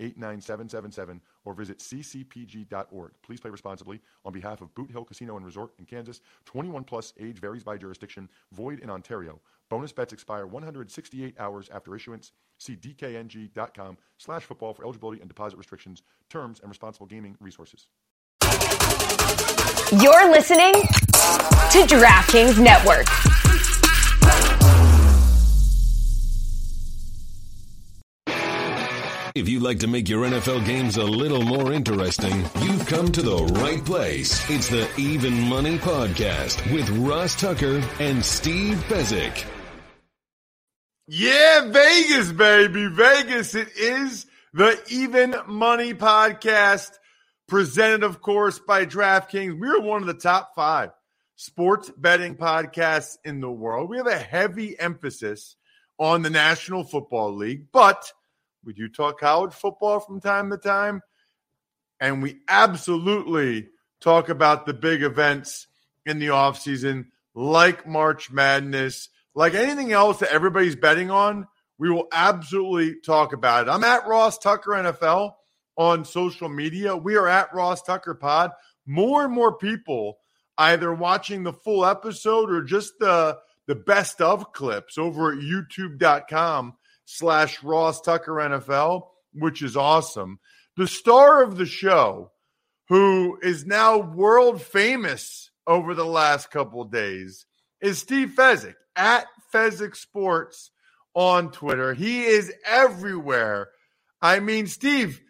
89777 or visit ccpg.org. Please play responsibly on behalf of Boot Hill Casino and Resort in Kansas. 21 plus age varies by jurisdiction. Void in Ontario. Bonus bets expire 168 hours after issuance. See dkng.com slash football for eligibility and deposit restrictions, terms, and responsible gaming resources. You're listening to DraftKings Network. If you'd like to make your NFL games a little more interesting, you've come to the right place. It's the Even Money Podcast with Ross Tucker and Steve Fezzik. Yeah, Vegas, baby. Vegas. It is the Even Money Podcast, presented, of course, by DraftKings. We are one of the top five sports betting podcasts in the world. We have a heavy emphasis on the National Football League, but we do talk college football from time to time. And we absolutely talk about the big events in the offseason, like March Madness, like anything else that everybody's betting on. We will absolutely talk about it. I'm at Ross Tucker NFL on social media. We are at Ross Tucker Pod. More and more people either watching the full episode or just the the best of clips over at youtube.com slash Ross Tucker NFL, which is awesome. The star of the show, who is now world famous over the last couple days, is Steve Fezzik at Fezzik Sports on Twitter. He is everywhere. I mean, Steve,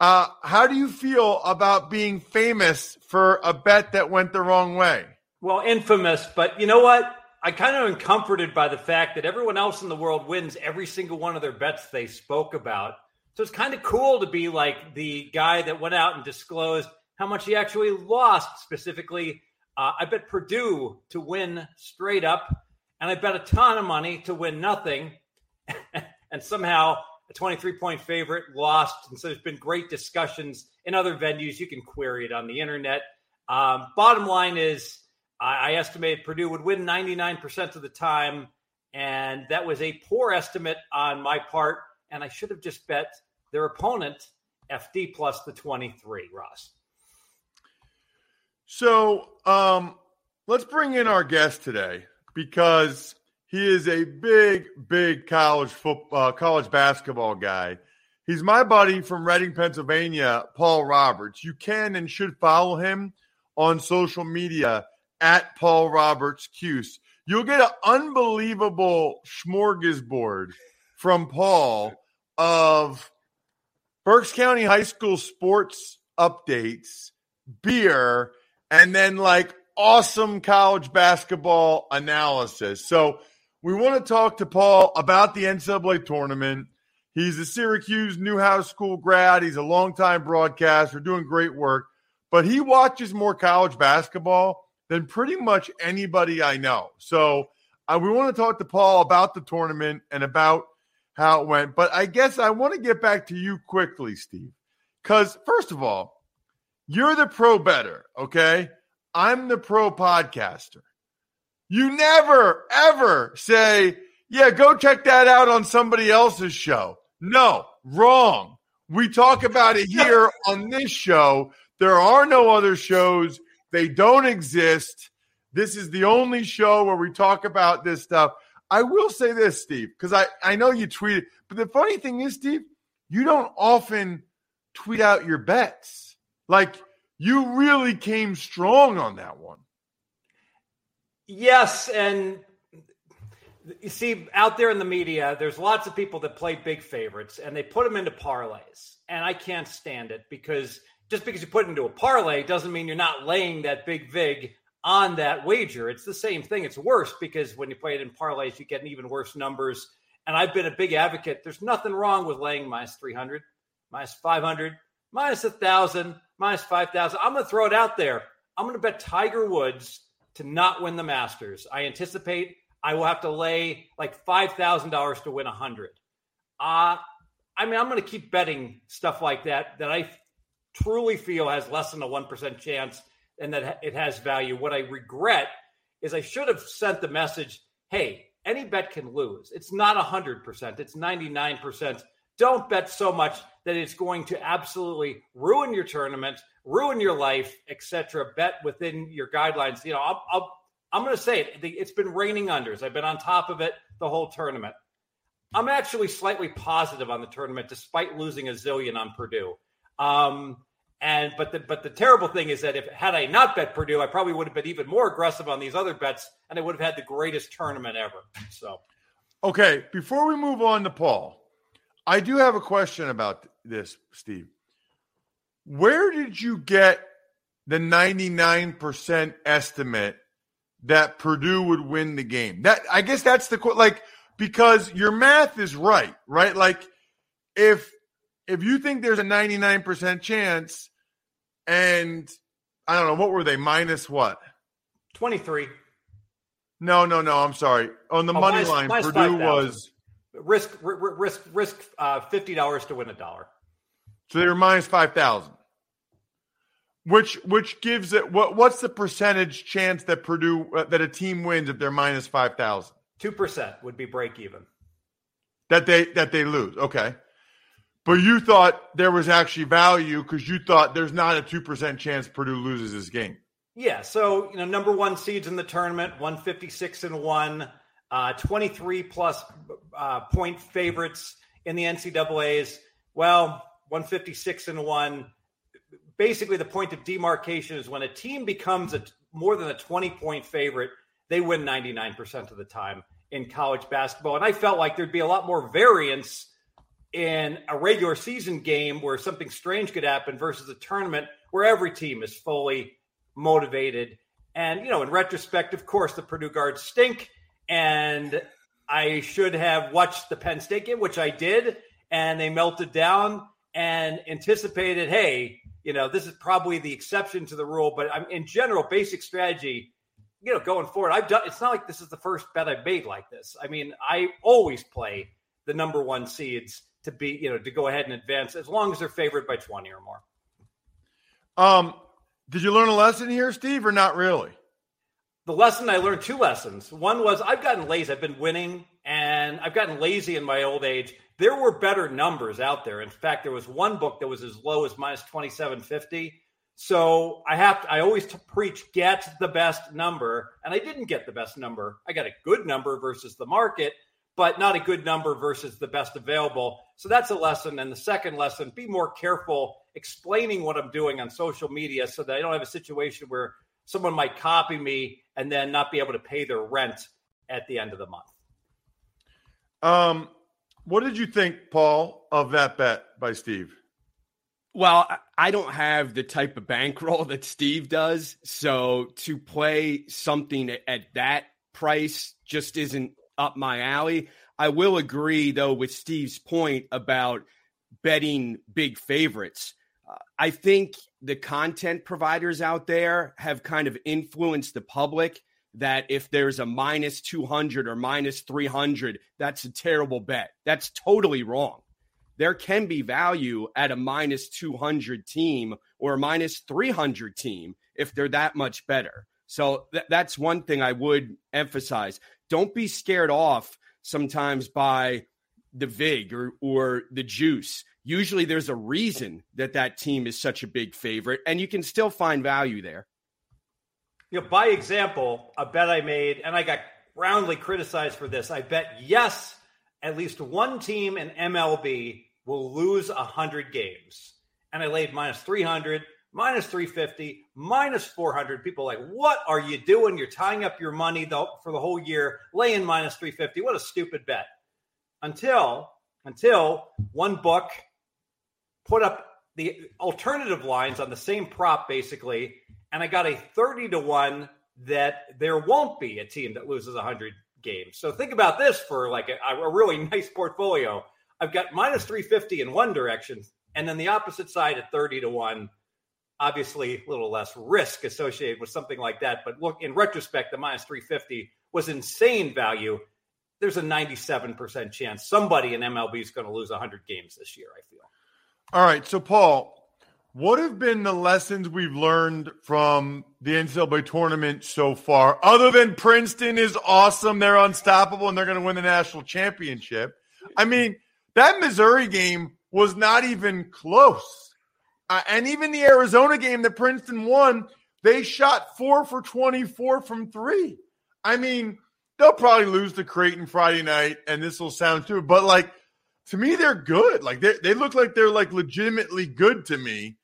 uh, how do you feel about being famous for a bet that went the wrong way? Well, infamous, but you know what? I kind of am comforted by the fact that everyone else in the world wins every single one of their bets they spoke about. So it's kind of cool to be like the guy that went out and disclosed how much he actually lost. Specifically, uh, I bet Purdue to win straight up, and I bet a ton of money to win nothing. and somehow a 23 point favorite lost. And so there's been great discussions in other venues. You can query it on the internet. Um, bottom line is, I, I estimated Purdue would win 99% of the time. And that was a poor estimate on my part. And I should have just bet their opponent, FD plus the 23, Ross. So um, let's bring in our guest today because he is a big, big college football, uh, college basketball guy. He's my buddy from Reading, Pennsylvania, Paul Roberts. You can and should follow him on social media at Paul Roberts Cuse. You'll get an unbelievable smorgasbord from Paul of Berks County High School sports updates, beer, and then like awesome college basketball analysis. So we want to talk to Paul about the NCAA tournament. He's a Syracuse Newhouse School grad. He's a longtime broadcaster, doing great work, but he watches more college basketball than pretty much anybody I know. So uh, we want to talk to Paul about the tournament and about how it went. But I guess I want to get back to you quickly, Steve, because first of all, you're the pro better, okay? I'm the pro podcaster. You never, ever say, yeah, go check that out on somebody else's show. No, wrong. We talk about it here on this show. There are no other shows. They don't exist. This is the only show where we talk about this stuff. I will say this, Steve, because I, I know you tweeted, but the funny thing is, Steve, you don't often tweet out your bets. Like you really came strong on that one. Yes, and you see out there in the media, there's lots of people that play big favorites and they put them into parlays, and I can't stand it because just because you put it into a parlay doesn't mean you're not laying that big vig on that wager. It's the same thing. It's worse because when you play it in parlays, you get even worse numbers. And I've been a big advocate. There's nothing wrong with laying minus 300, minus 500, minus 1,000, minus 5,000. I'm going to throw it out there. I'm going to bet Tiger Woods to not win the Masters. I anticipate I will have to lay like $5,000 to win 100. Uh, I mean, I'm going to keep betting stuff like that that I truly feel has less than a 1% chance and that it has value. What I regret is I should have sent the message hey, any bet can lose. It's not 100%, it's 99%. Don't bet so much that it's going to absolutely ruin your tournament, ruin your life, etc. Bet within your guidelines. You know, I'll, I'll, I'm going to say it. It's been raining unders. I've been on top of it the whole tournament. I'm actually slightly positive on the tournament, despite losing a zillion on Purdue. Um, and but the but the terrible thing is that if had I not bet Purdue, I probably would have been even more aggressive on these other bets, and I would have had the greatest tournament ever. So, okay, before we move on to Paul, I do have a question about this, Steve. Where did you get the 99% estimate that Purdue would win the game? That I guess that's the like because your math is right, right? Like if if you think there's a 99% chance and I don't know, what were they? Minus what? 23. No, no, no. I'm sorry. On the oh, money minus, line, minus Purdue 5, was risk risk risk uh, fifty dollars to win a dollar. So they were minus five thousand. Which which gives it what what's the percentage chance that Purdue uh, that a team wins if they're minus five thousand? Two percent would be break even. That they that they lose. Okay. But you thought there was actually value because you thought there's not a 2% chance Purdue loses this game. Yeah. So, you know, number one seeds in the tournament, 156 and one, uh, 23 plus uh, point favorites in the NCAAs. Well, 156 and one. Basically, the point of demarcation is when a team becomes a more than a 20 point favorite, they win 99% of the time in college basketball. And I felt like there'd be a lot more variance in a regular season game where something strange could happen versus a tournament where every team is fully motivated. And, you know, in retrospect, of course, the Purdue guards stink. And I should have watched the Penn State game, which I did. And they melted down and anticipated, hey, you know, this is probably the exception to the rule. But I'm, in general, basic strategy, you know, going forward, I've done, it's not like this is the first bet I've made like this. I mean, I always play the number one seeds to be, you know, to go ahead and advance as long as they're favored by 20 or more. Um, did you learn a lesson here, Steve, or not really? The lesson I learned two lessons. One was I've gotten lazy. I've been winning and I've gotten lazy in my old age. There were better numbers out there. In fact, there was one book that was as low as minus 2750. So I have to, I always preach get the best number. And I didn't get the best number. I got a good number versus the market but not a good number versus the best available. So that's a lesson. And the second lesson, be more careful explaining what I'm doing on social media so that I don't have a situation where someone might copy me and then not be able to pay their rent at the end of the month. Um, what did you think, Paul, of that bet by Steve? Well, I don't have the type of bankroll that Steve does. So to play something at that price just isn't up my alley. I will agree, though, with Steve's point about betting big favorites. Uh, I think the content providers out there have kind of influenced the public that if there's a minus 200 or minus 300, that's a terrible bet. That's totally wrong. There can be value at a minus 200 team or a minus 300 team if they're that much better. So th- that's one thing I would emphasize don't be scared off sometimes by the vig or or the juice. Usually there's a reason that that team is such a big favorite and you can still find value there. You know by example a bet i made and i got roundly criticized for this i bet yes at least one team in mlb will lose 100 games. And i laid minus 300 minus 350, minus 400. People like, what are you doing? You're tying up your money though for the whole year, laying minus 350. What a stupid bet. Until, until one book put up the alternative lines on the same prop, basically, and I got a 30 to 1 that there won't be a team that loses 100 games. So think about this for like a, a really nice portfolio. I've got minus 350 in one direction, and then the opposite side at 30 to 1 obviously a little less risk associated with something like that. But look, in retrospect, the minus 350 was insane value. There's a 97% chance somebody in MLB is going to lose 100 games this year, I feel. All right. So, Paul, what have been the lessons we've learned from the NCAA tournament so far? Other than Princeton is awesome, they're unstoppable, and they're going to win the national championship. I mean, that Missouri game was not even close. Uh, and even the Arizona game that Princeton won, they shot four for 24 from three. I mean, they'll probably lose to Creighton Friday night, and this will sound too, but like to me, they're good. Like they, they look like they're like legitimately good to me.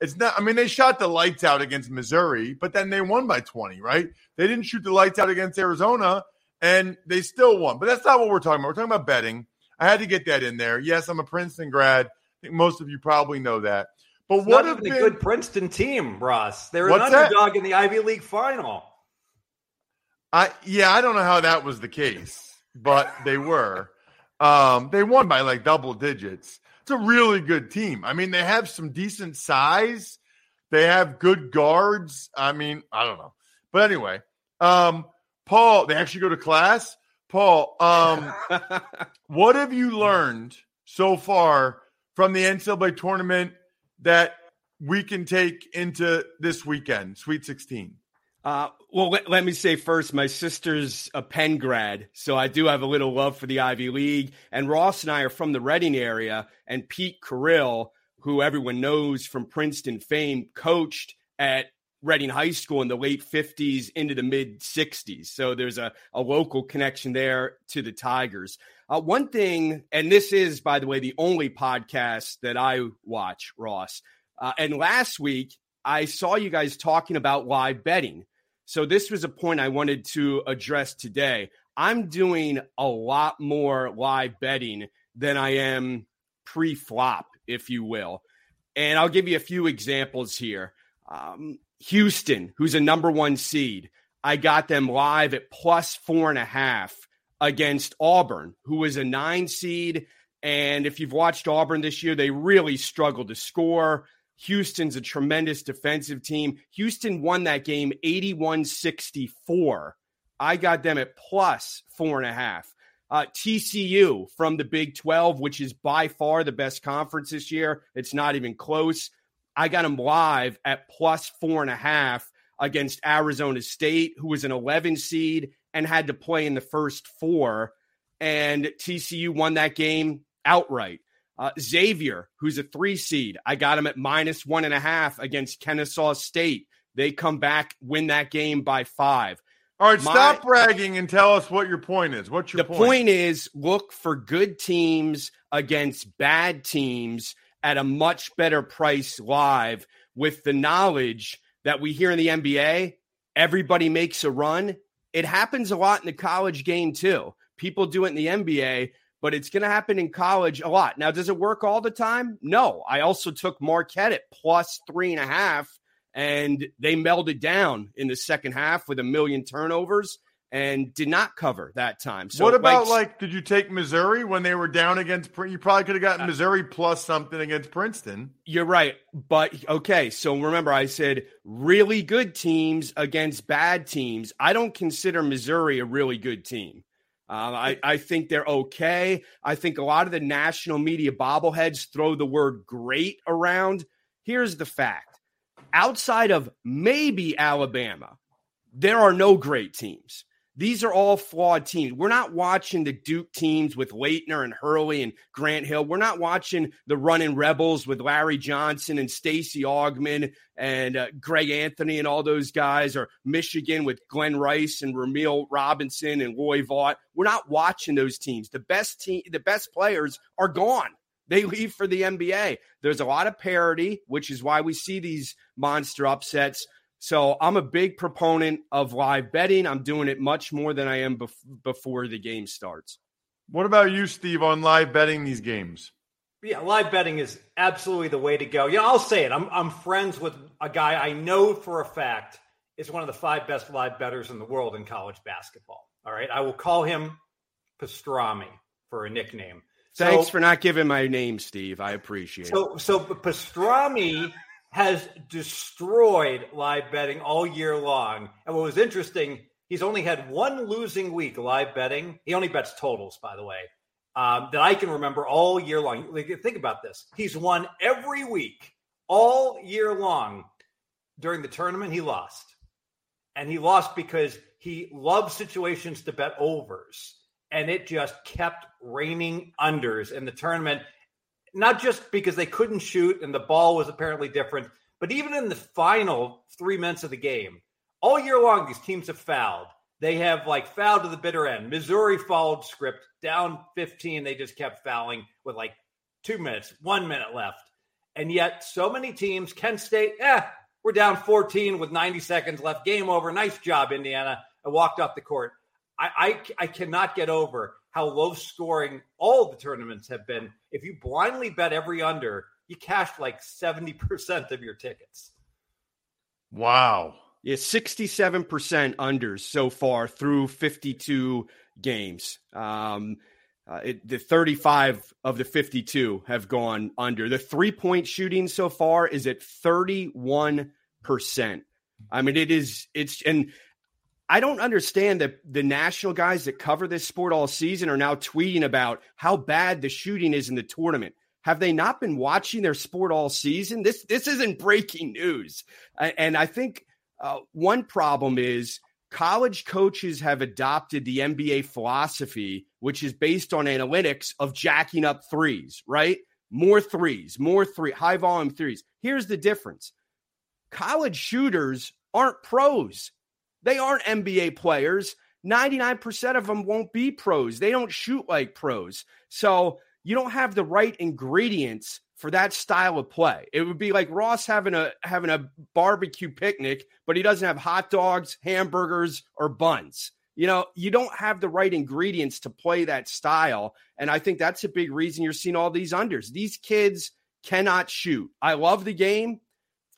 It's not, I mean, they shot the lights out against Missouri, but then they won by 20, right? They didn't shoot the lights out against Arizona and they still won. But that's not what we're talking about. We're talking about betting. I had to get that in there. Yes, I'm a Princeton grad. I think most of you probably know that. But it's what not been, a good Princeton team, Ross? They're an underdog that? in the Ivy League final. I yeah, I don't know how that was the case, but they were. Um, they won by like double digits. It's a really good team. I mean, they have some decent size. They have good guards. I mean, I don't know. But anyway, um, Paul, they actually go to class. Paul, um, what have you learned so far from the NCAA tournament that we can take into this weekend, Sweet 16? Uh, well, let, let, me say first, my sister's a Penn grad, so I do have a little love for the Ivy League. And Ross and I are from the Reading area, and Pete Carril, who everyone knows from Princeton fame, coached at Reading High School in the late 50s into the mid 60s. So there's a, a local connection there to the Tigers. Uh, one thing, and this is, by the way, the only podcast that I watch, Ross. Uh, and last week, I saw you guys talking about live betting. So this was a point I wanted to address today. I'm doing a lot more live betting than I am pre flop, if you will. And I'll give you a few examples here. Um, Houston, who's a number one seed, I got them live at plus four and a half against Auburn, who was a nine seed. And if you've watched Auburn this year, they really struggled to score. Houston's a tremendous defensive team. Houston won that game 81 64. I got them at plus four and a half. Uh, TCU from the Big 12, which is by far the best conference this year. It's not even close. I got them live at plus four and a half against Arizona State, who was an 11 seed and had to play in the first four. And TCU won that game outright. Uh, Xavier, who's a three seed, I got him at minus one and a half against Kennesaw State. They come back, win that game by five. All right, My, stop bragging and tell us what your point is. What's your the point? The point is look for good teams against bad teams at a much better price live with the knowledge that we hear in the NBA. Everybody makes a run it happens a lot in the college game too. People do it in the NBA, but it's going to happen in college a lot. Now, does it work all the time? No. I also took Marquette at plus three and a half, and they melded down in the second half with a million turnovers and did not cover that time. So what about like, like, did you take Missouri when they were down against you probably could have gotten uh, Missouri plus something against Princeton. You're right. But okay, so remember I said really good teams against bad teams. I don't consider Missouri a really good team. Uh, I, I think they're okay. I think a lot of the national media bobbleheads throw the word great around. Here's the fact outside of maybe Alabama, there are no great teams. These are all flawed teams. We're not watching the Duke teams with Laettner and Hurley and Grant Hill. We're not watching the running Rebels with Larry Johnson and Stacy Augmon and uh, Greg Anthony and all those guys, or Michigan with Glen Rice and Rumeal Robinson and Loy Vaught. We're not watching those teams. The best team, the best players are gone. They leave for the NBA. There's a lot of parity, which is why we see these monster upsets. So I'm a big proponent of live betting. I'm doing it much more than I am bef- before the game starts. What about you, Steve, on live betting these games? Yeah, live betting is absolutely the way to go. Yeah, I'll say it. I'm I'm friends with a guy I know for a fact is one of the five best live betters in the world in college basketball. All right, I will call him Pastrami for a nickname. Thanks so, for not giving my name, Steve. I appreciate so, it. So Pastrami has destroyed live betting all year long. And what was interesting, he's only had one losing week live betting. He only bets totals, by the way, um, that I can remember all year long. Like, think about this. He's won every week all year long. During the tournament, he lost. And he lost because he loves situations to bet overs. And it just kept raining unders in the tournament not just because they couldn't shoot and the ball was apparently different, but even in the final three minutes of the game, all year long, these teams have fouled. They have like fouled to the bitter end. Missouri followed script down 15. They just kept fouling with like two minutes, one minute left. And yet, so many teams, Kent State, eh, we're down 14 with 90 seconds left. Game over. Nice job, Indiana. I walked off the court. I, I, I cannot get over how low scoring all the tournaments have been. If you blindly bet every under, you cashed like 70% of your tickets. Wow. Yeah, 67% unders so far through 52 games. Um, uh, it, the 35 of the 52 have gone under. The three point shooting so far is at 31%. I mean, it is, it's, and I don't understand that the national guys that cover this sport all season are now tweeting about how bad the shooting is in the tournament. Have they not been watching their sport all season? This this isn't breaking news. And I think uh, one problem is college coaches have adopted the NBA philosophy, which is based on analytics of jacking up threes, right? More threes, more three, high volume threes. Here's the difference college shooters aren't pros. They aren't NBA players. 99% of them won't be pros. They don't shoot like pros. So you don't have the right ingredients for that style of play. It would be like Ross having a having a barbecue picnic, but he doesn't have hot dogs, hamburgers, or buns. You know, you don't have the right ingredients to play that style. And I think that's a big reason you're seeing all these unders. These kids cannot shoot. I love the game.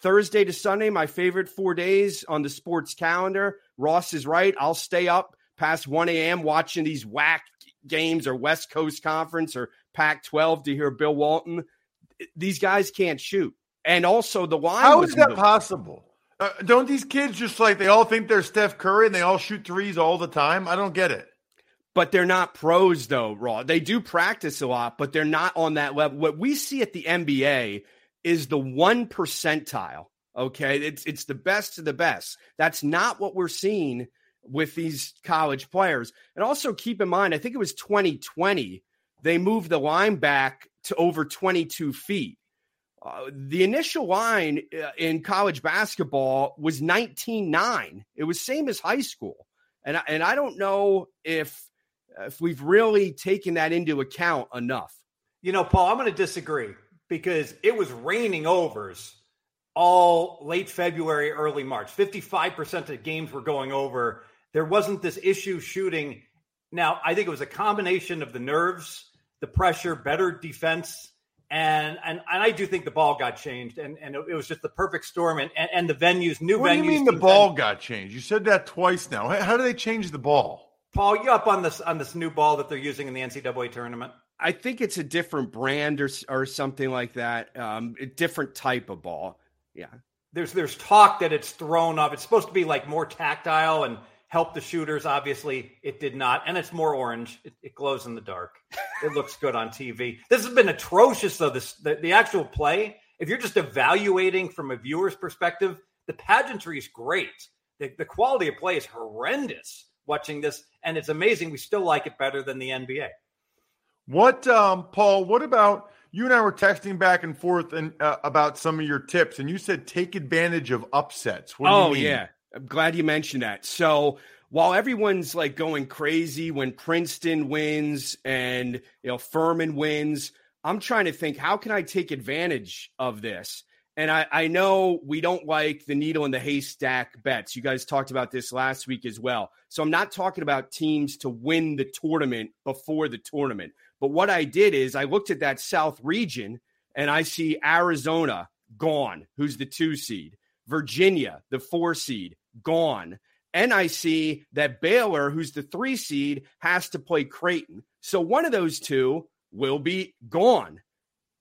Thursday to Sunday, my favorite four days on the sports calendar. Ross is right. I'll stay up past 1 a.m. watching these WAC games or West Coast Conference or Pac 12 to hear Bill Walton. These guys can't shoot. And also the line. How is that possible? Uh, don't these kids just like they all think they're Steph Curry and they all shoot threes all the time? I don't get it. But they're not pros, though, Raw. They do practice a lot, but they're not on that level. What we see at the NBA is the one percentile. Okay. It's it's the best of the best. That's not what we're seeing with these college players. And also keep in mind, I think it was 2020, they moved the line back to over 22 feet. Uh, the initial line uh, in college basketball was 19.9. It was same as high school. And, and I don't know if if we've really taken that into account enough. You know, Paul, I'm going to disagree because it was raining overs all late February, early March. 55% of games were going over. There wasn't this issue shooting. Now, I think it was a combination of the nerves, the pressure, better defense. And, and and I do think the ball got changed, and, and it was just the perfect storm, and, and, and the venues, new what venues. What do you mean the ball got changed? You said that twice now. How do they change the ball? Paul, you up on this on this new ball that they're using in the NCAA tournament? I think it's a different brand or or something like that. Um, a different type of ball. Yeah. There's there's talk that it's thrown off. It's supposed to be like more tactile and help the shooters. Obviously, it did not, and it's more orange. It, it glows in the dark. it looks good on TV. This has been atrocious, though. This the, the actual play. If you're just evaluating from a viewer's perspective, the pageantry is great. The, the quality of play is horrendous. Watching this, and it's amazing. We still like it better than the NBA. What, um, Paul? What about you and I were texting back and forth and uh, about some of your tips, and you said take advantage of upsets. What oh yeah, I'm glad you mentioned that. So while everyone's like going crazy when Princeton wins and you know Furman wins, I'm trying to think how can I take advantage of this? And I, I know we don't like the needle in the haystack bets. You guys talked about this last week as well. So I'm not talking about teams to win the tournament before the tournament. But what I did is I looked at that South region and I see Arizona gone, who's the two seed, Virginia, the four seed, gone. And I see that Baylor, who's the three seed, has to play Creighton. So one of those two will be gone.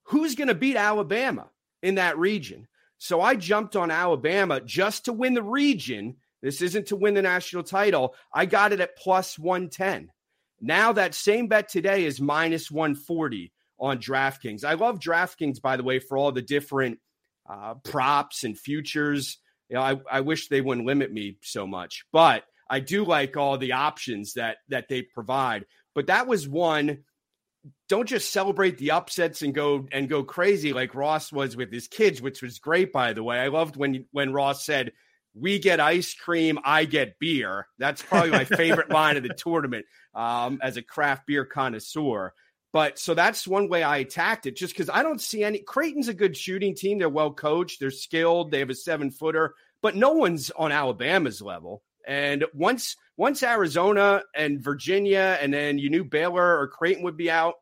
Who's going to beat Alabama? in that region. So I jumped on Alabama just to win the region. This isn't to win the national title. I got it at plus 110. Now that same bet today is minus 140 on DraftKings. I love DraftKings, by the way, for all the different uh, props and futures. You know, I, I wish they wouldn't limit me so much, but I do like all the options that that they provide. But that was one don't just celebrate the upsets and go and go crazy like Ross was with his kids, which was great, by the way. I loved when when Ross said, "We get ice cream, I get beer." That's probably my favorite line of the tournament um, as a craft beer connoisseur. But so that's one way I attacked it, just because I don't see any. Creighton's a good shooting team. They're well coached. They're skilled. They have a seven footer, but no one's on Alabama's level. And once once Arizona and Virginia, and then you knew Baylor or Creighton would be out.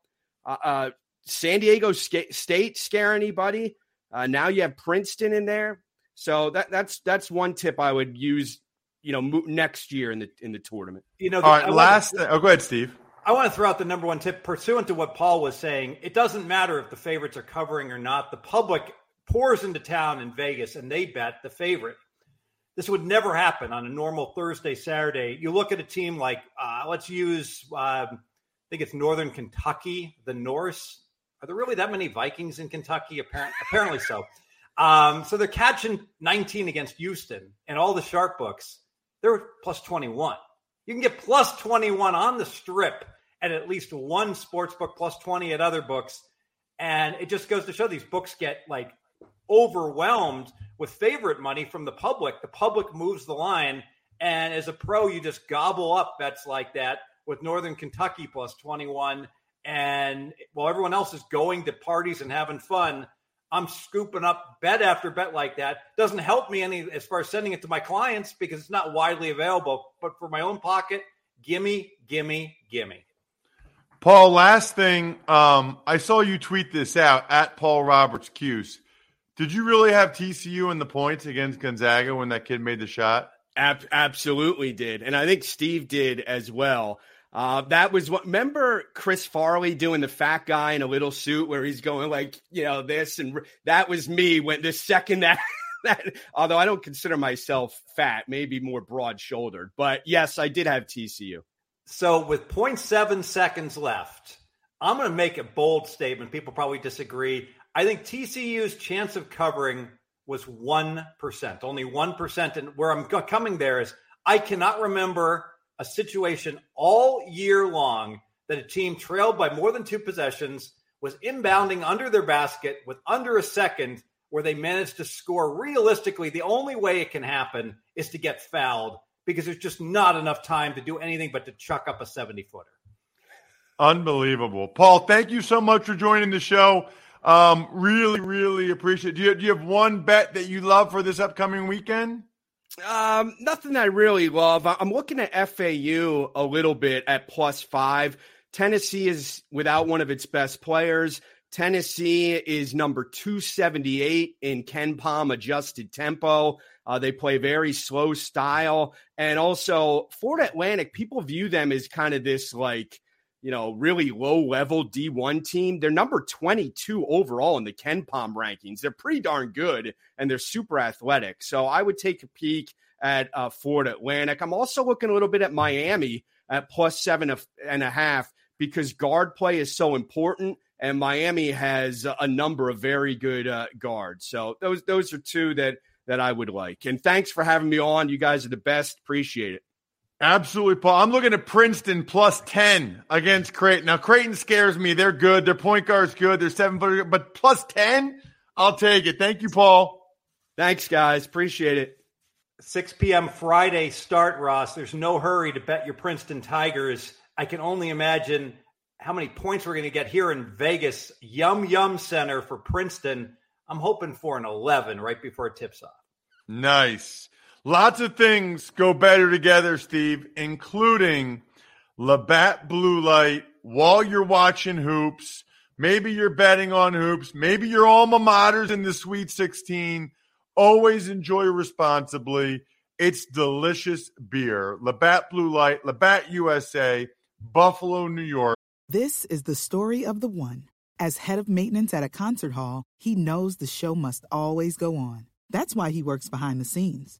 Uh, uh, San Diego State scare anybody? Uh, now you have Princeton in there, so that that's that's one tip I would use. You know, next year in the in the tournament. You know, all right. last. To, oh, go ahead, Steve. I want to throw out the number one tip pursuant to what Paul was saying. It doesn't matter if the favorites are covering or not. The public pours into town in Vegas and they bet the favorite. This would never happen on a normal Thursday, Saturday. You look at a team like, uh, let's use, uh, I think it's Northern Kentucky, the Norse. Are there really that many Vikings in Kentucky? Apparently, apparently so. Um, so they're catching 19 against Houston, and all the sharp books, they're plus 21. You can get plus 21 on the strip at at least one sports book, plus 20 at other books. And it just goes to show these books get like overwhelmed with favorite money from the public. The public moves the line. And as a pro, you just gobble up bets like that with Northern Kentucky plus 21. And while everyone else is going to parties and having fun, I'm scooping up bet after bet like that. Doesn't help me any as far as sending it to my clients because it's not widely available. But for my own pocket, gimme, gimme, gimme. Paul, last thing, um, I saw you tweet this out at Paul Roberts Cuse. Did you really have TCU in the points against Gonzaga when that kid made the shot? Ab- absolutely did. And I think Steve did as well. Uh, that was what, remember Chris Farley doing the fat guy in a little suit where he's going like, you know, this and that was me when the second that, that although I don't consider myself fat, maybe more broad shouldered, but yes, I did have TCU. So with 0.7 seconds left, I'm going to make a bold statement. People probably disagree. I think TCU's chance of covering was 1%, only 1%. And where I'm coming there is I cannot remember a situation all year long that a team trailed by more than two possessions was inbounding under their basket with under a second where they managed to score realistically the only way it can happen is to get fouled because there's just not enough time to do anything but to chuck up a 70 footer unbelievable paul thank you so much for joining the show um, really, really appreciate. Do you, do you have one bet that you love for this upcoming weekend? Um, nothing I really love. I'm looking at FAU a little bit at plus five. Tennessee is without one of its best players. Tennessee is number 278 in KenPom adjusted tempo. Uh, they play very slow style. And also, Florida Atlantic, people view them as kind of this like you know, really low level D1 team. They're number 22 overall in the KenPom rankings. They're pretty darn good and they're super athletic. So I would take a peek at uh, Florida Atlantic. I'm also looking a little bit at Miami at plus seven and a half because guard play is so important. And Miami has a number of very good uh, guards. So those those are two that that I would like. And thanks for having me on. You guys are the best. Appreciate it. Absolutely, Paul. I'm looking at Princeton plus 10 against Creighton. Now, Creighton scares me. They're good. Their point guard's good. They're seven footer, but plus 10, I'll take it. Thank you, Paul. Thanks, guys. Appreciate it. 6 p.m. Friday start, Ross. There's no hurry to bet your Princeton Tigers. I can only imagine how many points we're going to get here in Vegas, Yum Yum Center for Princeton. I'm hoping for an 11 right before it tips off. Nice. Lots of things go better together, Steve, including Labatt Blue Light while you're watching hoops. Maybe you're betting on hoops. Maybe your alma mater's in the Sweet 16. Always enjoy responsibly. It's delicious beer. Labatt Blue Light, Labatt USA, Buffalo, New York. This is the story of the one. As head of maintenance at a concert hall, he knows the show must always go on. That's why he works behind the scenes,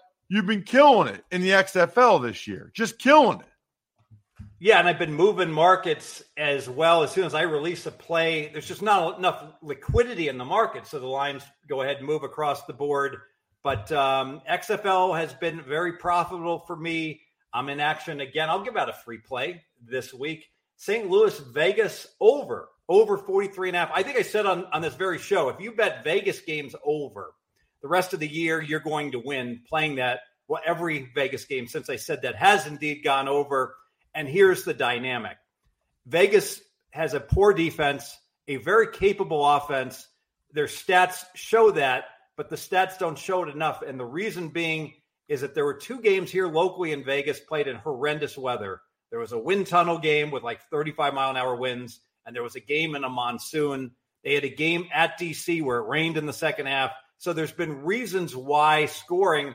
you've been killing it in the XFL this year, just killing it. Yeah, and I've been moving markets as well. As soon as I release a play, there's just not enough liquidity in the market, so the lines go ahead and move across the board. But um, XFL has been very profitable for me. I'm in action again. I'll give out a free play this week. St. Louis, Vegas over, over 43 and a half. I think I said on, on this very show, if you bet Vegas games over the rest of the year, you're going to win playing that. Well, every Vegas game since I said that has indeed gone over. And here's the dynamic Vegas has a poor defense, a very capable offense. Their stats show that, but the stats don't show it enough. And the reason being is that there were two games here locally in Vegas played in horrendous weather. There was a wind tunnel game with like 35 mile an hour winds, and there was a game in a monsoon. They had a game at DC where it rained in the second half. So there's been reasons why scoring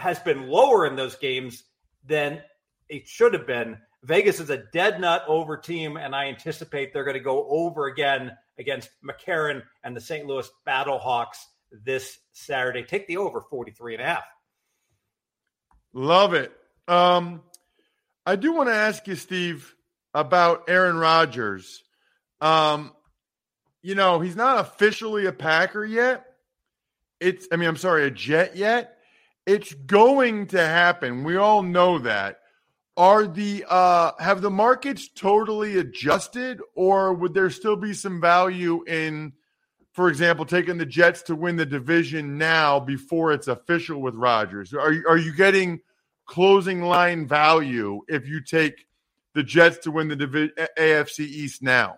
has been lower in those games than it should have been. Vegas is a dead nut over team, and I anticipate they're going to go over again against McCarron and the St. Louis Battlehawks this Saturday. Take the over 43 and a half. Love it. Um, I do want to ask you, Steve, about Aaron Rodgers. Um, you know, he's not officially a Packer yet. It's, I mean, I'm sorry, a Jet yet. It's going to happen. We all know that. Are the uh have the markets totally adjusted, or would there still be some value in, for example, taking the Jets to win the division now before it's official with Rodgers? Are you, are you getting closing line value if you take the Jets to win the divi- AFC East now?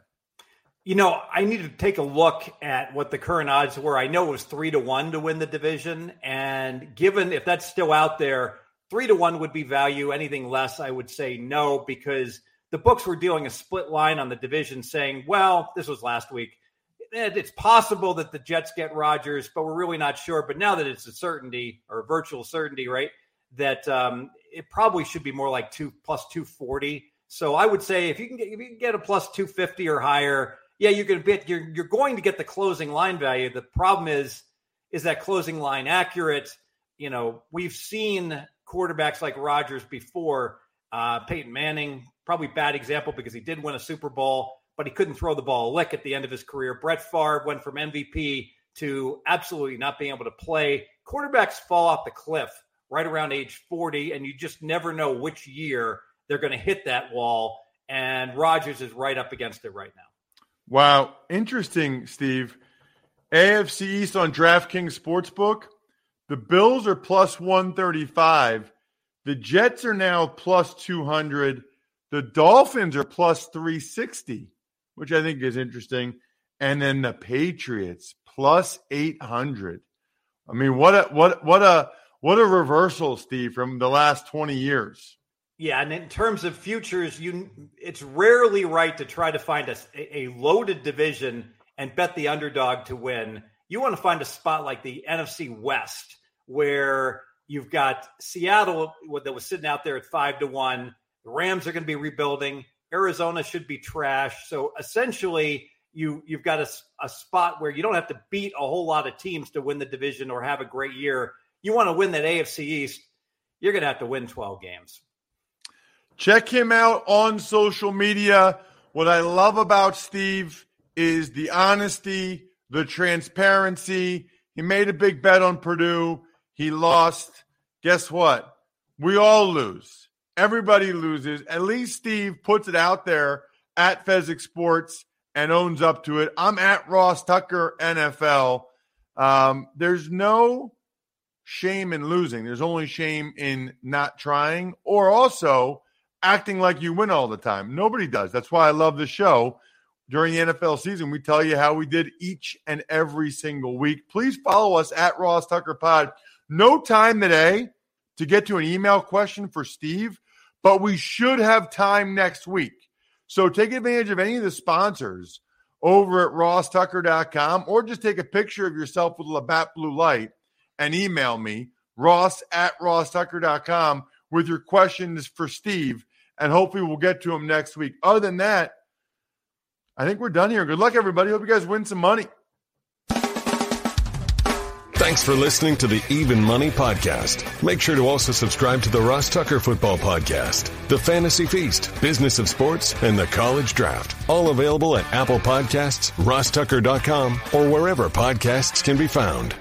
You know, I need to take a look at what the current odds were. I know it was three to one to win the division, and given if that's still out there Three to one would be value. Anything less, I would say no, because the books were dealing a split line on the division saying, well, this was last week. It's possible that the Jets get Rodgers, but we're really not sure. But now that it's a certainty or a virtual certainty, right, that um, it probably should be more like two plus 240. So I would say if you can get, if you can get a plus 250 or higher, yeah, you're going to you're you're going to get the closing line value. The problem is is that closing line accurate? You know, we've seen quarterbacks like Rodgers before. Uh, Peyton Manning, probably bad example because he did win a Super Bowl, but he couldn't throw the ball a lick at the end of his career. Brett Favre went from MVP to absolutely not being able to play. Quarterbacks fall off the cliff right around age 40, and you just never know which year they're going to hit that wall. And Rodgers is right up against it right now. Wow. Interesting, Steve. AFC East on DraftKings Sportsbook. The Bills are plus 135. The Jets are now plus 200. The Dolphins are plus 360, which I think is interesting. And then the Patriots plus 800. I mean, what a what what a what a reversal, Steve, from the last 20 years. Yeah, and in terms of futures, you it's rarely right to try to find a, a loaded division and bet the underdog to win you want to find a spot like the NFC West where you've got Seattle that was sitting out there at five to one. The Rams are going to be rebuilding. Arizona should be trash. So essentially, you you've got a, a spot where you don't have to beat a whole lot of teams to win the division or have a great year. You want to win that AFC East, you're going to have to win 12 games. Check him out on social media. What I love about Steve is the honesty, the transparency. He made a big bet on Purdue. He lost. Guess what? We all lose. Everybody loses. At least Steve puts it out there at Fezzik Sports and owns up to it. I'm at Ross Tucker NFL. Um, there's no shame in losing. There's only shame in not trying or also acting like you win all the time. Nobody does. That's why I love the show. During the NFL season, we tell you how we did each and every single week. Please follow us at Ross Tucker Pod. No time today to get to an email question for Steve, but we should have time next week. So take advantage of any of the sponsors over at rosstucker.com or just take a picture of yourself with Labatt Blue Light and email me, ross at rosstucker.com, with your questions for Steve. And hopefully we'll get to them next week. Other than that, I think we're done here. Good luck, everybody. Hope you guys win some money. Thanks for listening to the Even Money Podcast. Make sure to also subscribe to the Ross Tucker Football Podcast, The Fantasy Feast, Business of Sports, and The College Draft. All available at Apple Podcasts, rosstucker.com, or wherever podcasts can be found.